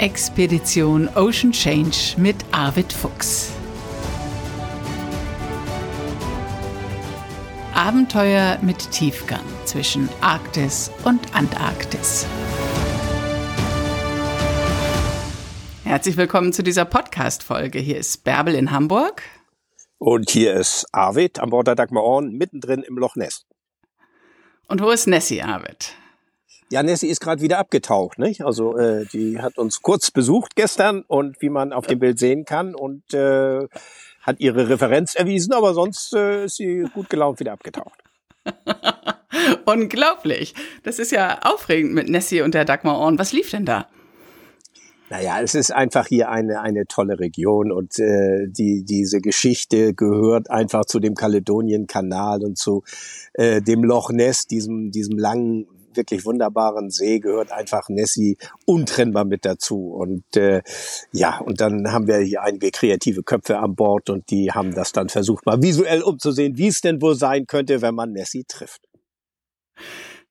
Expedition Ocean Change mit Arvid Fuchs. Abenteuer mit Tiefgang zwischen Arktis und Antarktis. Herzlich willkommen zu dieser Podcast-Folge. Hier ist Bärbel in Hamburg. Und hier ist Arvid an Bord der Dagmar Orn, mittendrin im Loch Ness. Und wo ist Nessie, Arvid? Ja, Nessie ist gerade wieder abgetaucht, nicht? Also äh, die hat uns kurz besucht gestern und wie man auf dem Bild sehen kann und äh, hat ihre Referenz erwiesen, aber sonst äh, ist sie gut gelaunt wieder abgetaucht. Unglaublich. Das ist ja aufregend mit Nessie und der Dagmar Orn. Was lief denn da? Naja, es ist einfach hier eine, eine tolle Region und äh, die, diese Geschichte gehört einfach zu dem Kaledonien-Kanal und zu äh, dem Loch Ness, diesem, diesem langen wirklich wunderbaren See gehört einfach Nessie untrennbar mit dazu. Und äh, ja, und dann haben wir hier einige kreative Köpfe an Bord und die haben das dann versucht, mal visuell umzusehen, wie es denn wohl sein könnte, wenn man Nessie trifft.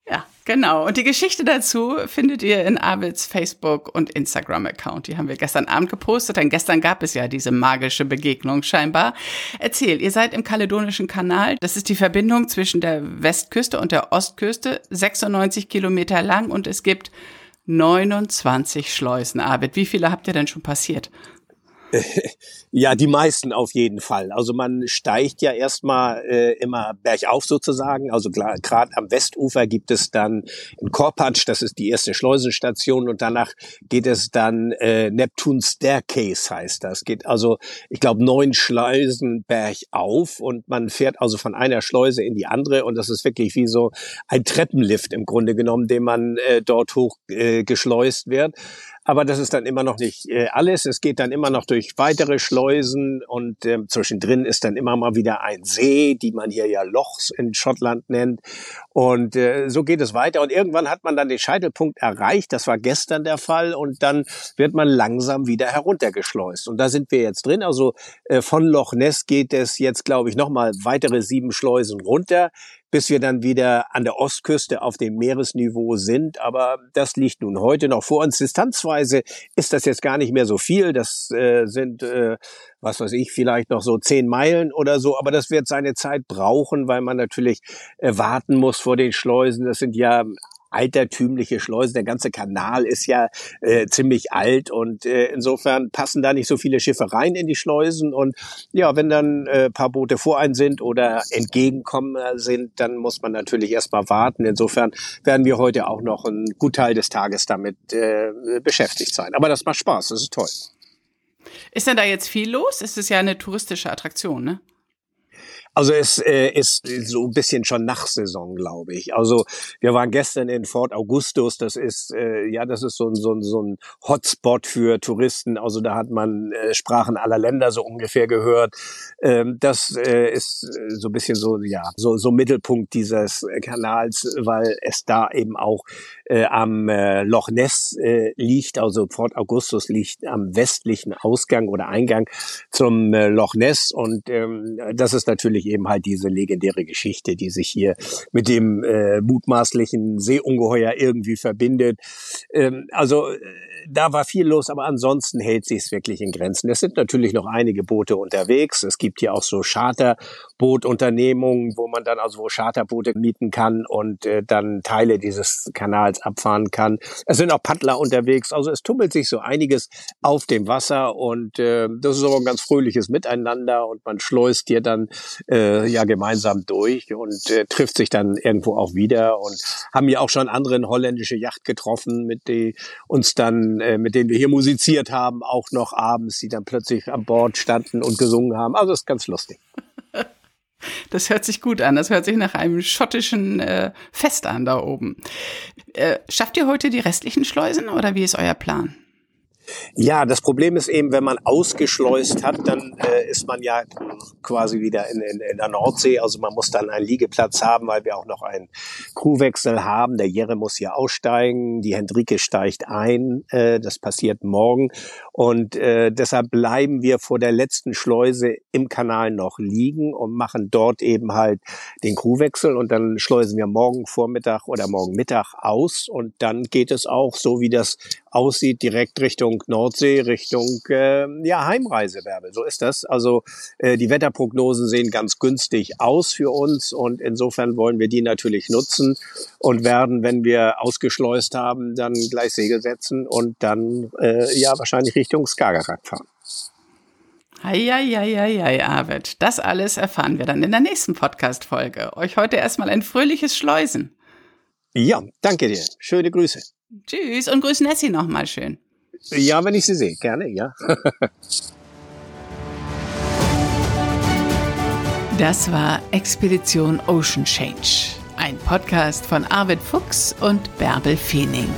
Ja, genau. Und die Geschichte dazu findet ihr in Arvids Facebook- und Instagram-Account. Die haben wir gestern Abend gepostet, denn gestern gab es ja diese magische Begegnung scheinbar. Erzähl, ihr seid im Kaledonischen Kanal. Das ist die Verbindung zwischen der Westküste und der Ostküste, 96 Kilometer lang und es gibt 29 Schleusen. Arvid, wie viele habt ihr denn schon passiert? Ja, die meisten auf jeden Fall. Also man steigt ja erstmal äh, immer bergauf sozusagen. Also gerade am Westufer gibt es dann in Korpatsch, das ist die erste Schleusenstation und danach geht es dann äh, Neptun Staircase heißt das. Geht also, ich glaube, neun Schleusen bergauf und man fährt also von einer Schleuse in die andere und das ist wirklich wie so ein Treppenlift im Grunde genommen, den man äh, dort hoch äh, geschleust wird. Aber das ist dann immer noch nicht äh, alles. Es geht dann immer noch durch weitere Schleusen und äh, zwischendrin ist dann immer mal wieder ein See, die man hier ja Lochs in Schottland nennt. Und äh, so geht es weiter. Und irgendwann hat man dann den Scheitelpunkt erreicht. Das war gestern der Fall. Und dann wird man langsam wieder heruntergeschleust. Und da sind wir jetzt drin. Also äh, von Loch Ness geht es jetzt, glaube ich, nochmal weitere sieben Schleusen runter bis wir dann wieder an der Ostküste auf dem Meeresniveau sind. Aber das liegt nun heute noch vor uns. Distanzweise ist das jetzt gar nicht mehr so viel. Das äh, sind, äh, was weiß ich, vielleicht noch so zehn Meilen oder so. Aber das wird seine Zeit brauchen, weil man natürlich äh, warten muss vor den Schleusen. Das sind ja altertümliche Schleusen. Der ganze Kanal ist ja äh, ziemlich alt und äh, insofern passen da nicht so viele Schiffe rein in die Schleusen. Und ja, wenn dann äh, paar Boote vor ein sind oder entgegenkommen sind, dann muss man natürlich erstmal warten. Insofern werden wir heute auch noch einen Gutteil des Tages damit äh, beschäftigt sein. Aber das macht Spaß, das ist toll. Ist denn da jetzt viel los? Es ist ja eine touristische Attraktion, ne? Also es äh, ist so ein bisschen schon Nachsaison, glaube ich. Also wir waren gestern in Fort Augustus. Das ist äh, ja, das ist so ein, so, ein, so ein Hotspot für Touristen. Also da hat man äh, Sprachen aller Länder so ungefähr gehört. Ähm, das äh, ist so ein bisschen so ja so so Mittelpunkt dieses Kanals, weil es da eben auch äh, am äh, Loch Ness äh, liegt. Also Fort Augustus liegt am westlichen Ausgang oder Eingang zum äh, Loch Ness und ähm, das ist natürlich eben halt diese legendäre Geschichte, die sich hier mit dem äh, mutmaßlichen Seeungeheuer irgendwie verbindet. Ähm, also äh, da war viel los, aber ansonsten hält sich es wirklich in Grenzen. Es sind natürlich noch einige Boote unterwegs. Es gibt hier auch so Charterbootunternehmungen, wo man dann also wo Charterboote mieten kann und äh, dann Teile dieses Kanals abfahren kann. Es sind auch Paddler unterwegs. Also es tummelt sich so einiges auf dem Wasser und äh, das ist auch ein ganz fröhliches Miteinander und man schleust hier dann äh, ja gemeinsam durch und äh, trifft sich dann irgendwo auch wieder und haben ja auch schon andere holländische Yacht getroffen, mit die uns dann äh, mit denen wir hier musiziert haben, auch noch abends, die dann plötzlich an Bord standen und gesungen haben. Also ist ganz lustig. Das hört sich gut an. Das hört sich nach einem schottischen äh, Fest an da oben. Äh, schafft ihr heute die restlichen Schleusen oder wie ist euer Plan? Ja, das Problem ist eben, wenn man ausgeschleust hat, dann äh, ist man ja quasi wieder in, in, in der Nordsee. Also man muss dann einen Liegeplatz haben, weil wir auch noch einen Crewwechsel haben. Der Jerre muss hier aussteigen, die Hendrike steigt ein. Äh, das passiert morgen. Und äh, deshalb bleiben wir vor der letzten Schleuse im Kanal noch liegen und machen dort eben halt den Crewwechsel. Und dann schleusen wir morgen Vormittag oder morgen Mittag aus. Und dann geht es auch, so wie das aussieht, direkt Richtung Nordsee, Richtung äh, ja, Heimreise, Bärbel. So ist das. Also äh, die Wetterprognosen sehen ganz günstig aus für uns und insofern wollen wir die natürlich nutzen und werden, wenn wir ausgeschleust haben, dann gleich Segel setzen und dann äh, ja wahrscheinlich Richtung Skagerrak fahren. Eieieiei, Arvid. Das alles erfahren wir dann in der nächsten Podcast-Folge. Euch heute erstmal ein fröhliches Schleusen. Ja, danke dir. Schöne Grüße. Tschüss und grüß Nessie nochmal schön. Ja, wenn ich sie sehe. Gerne, ja. das war Expedition Ocean Change. Ein Podcast von Arvid Fuchs und Bärbel Feening.